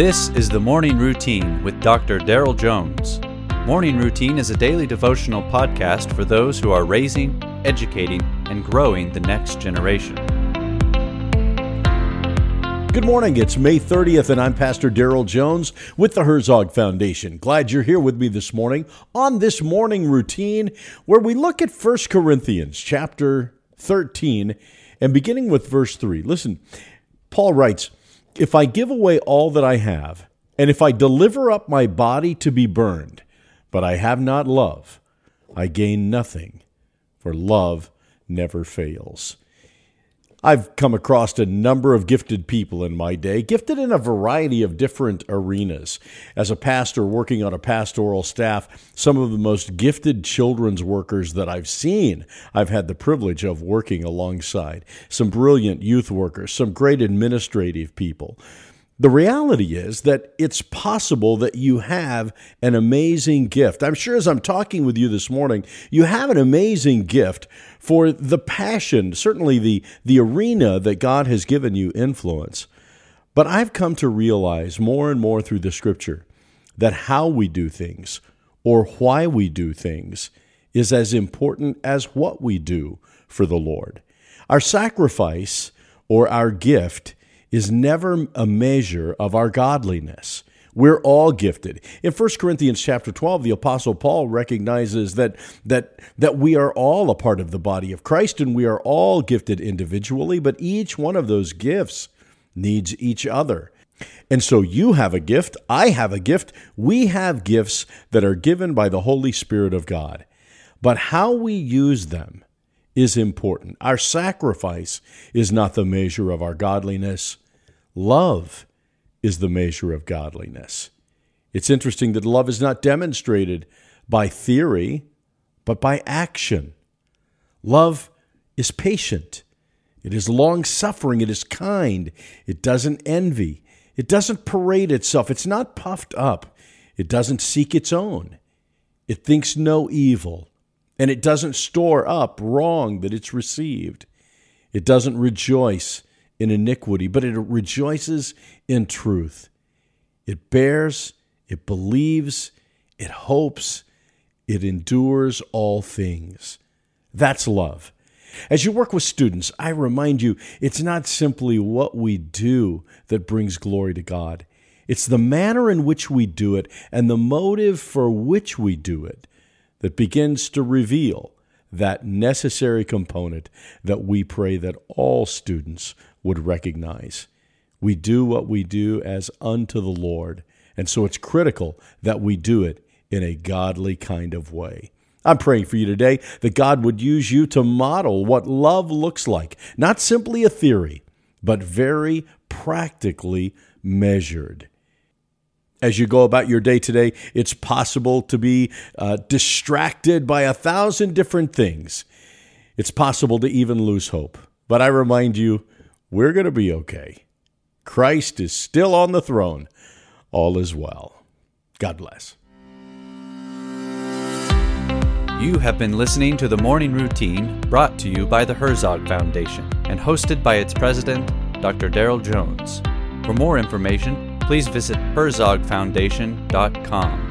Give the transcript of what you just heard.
This is the Morning Routine with Dr. Daryl Jones. Morning Routine is a daily devotional podcast for those who are raising, educating, and growing the next generation. Good morning. It's May 30th, and I'm Pastor Daryl Jones with the Herzog Foundation. Glad you're here with me this morning on this morning routine where we look at 1 Corinthians chapter 13 and beginning with verse 3. Listen, Paul writes, If I give away all that I have, and if I deliver up my body to be burned, but I have not love, I gain nothing, for love never fails. I've come across a number of gifted people in my day, gifted in a variety of different arenas. As a pastor working on a pastoral staff, some of the most gifted children's workers that I've seen, I've had the privilege of working alongside. Some brilliant youth workers, some great administrative people. The reality is that it's possible that you have an amazing gift. I'm sure as I'm talking with you this morning, you have an amazing gift for the passion, certainly the, the arena that God has given you influence. But I've come to realize more and more through the scripture that how we do things or why we do things is as important as what we do for the Lord. Our sacrifice or our gift is never a measure of our godliness. We're all gifted. In 1 Corinthians chapter 12, the apostle Paul recognizes that that that we are all a part of the body of Christ and we are all gifted individually, but each one of those gifts needs each other. And so you have a gift, I have a gift, we have gifts that are given by the Holy Spirit of God. But how we use them is important. Our sacrifice is not the measure of our godliness. Love is the measure of godliness. It's interesting that love is not demonstrated by theory, but by action. Love is patient. It is long suffering. It is kind. It doesn't envy. It doesn't parade itself. It's not puffed up. It doesn't seek its own. It thinks no evil. And it doesn't store up wrong that it's received. It doesn't rejoice in iniquity, but it rejoices in truth. It bears, it believes, it hopes, it endures all things. That's love. As you work with students, I remind you it's not simply what we do that brings glory to God. It's the manner in which we do it and the motive for which we do it that begins to reveal that necessary component that we pray that all students would recognize. We do what we do as unto the Lord, and so it's critical that we do it in a godly kind of way. I'm praying for you today that God would use you to model what love looks like, not simply a theory, but very practically measured as you go about your day today, it's possible to be uh, distracted by a thousand different things. It's possible to even lose hope. But I remind you, we're going to be okay. Christ is still on the throne. All is well. God bless. You have been listening to the Morning Routine brought to you by the Herzog Foundation and hosted by its president, Dr. Daryl Jones. For more information, please visit herzogfoundation.com.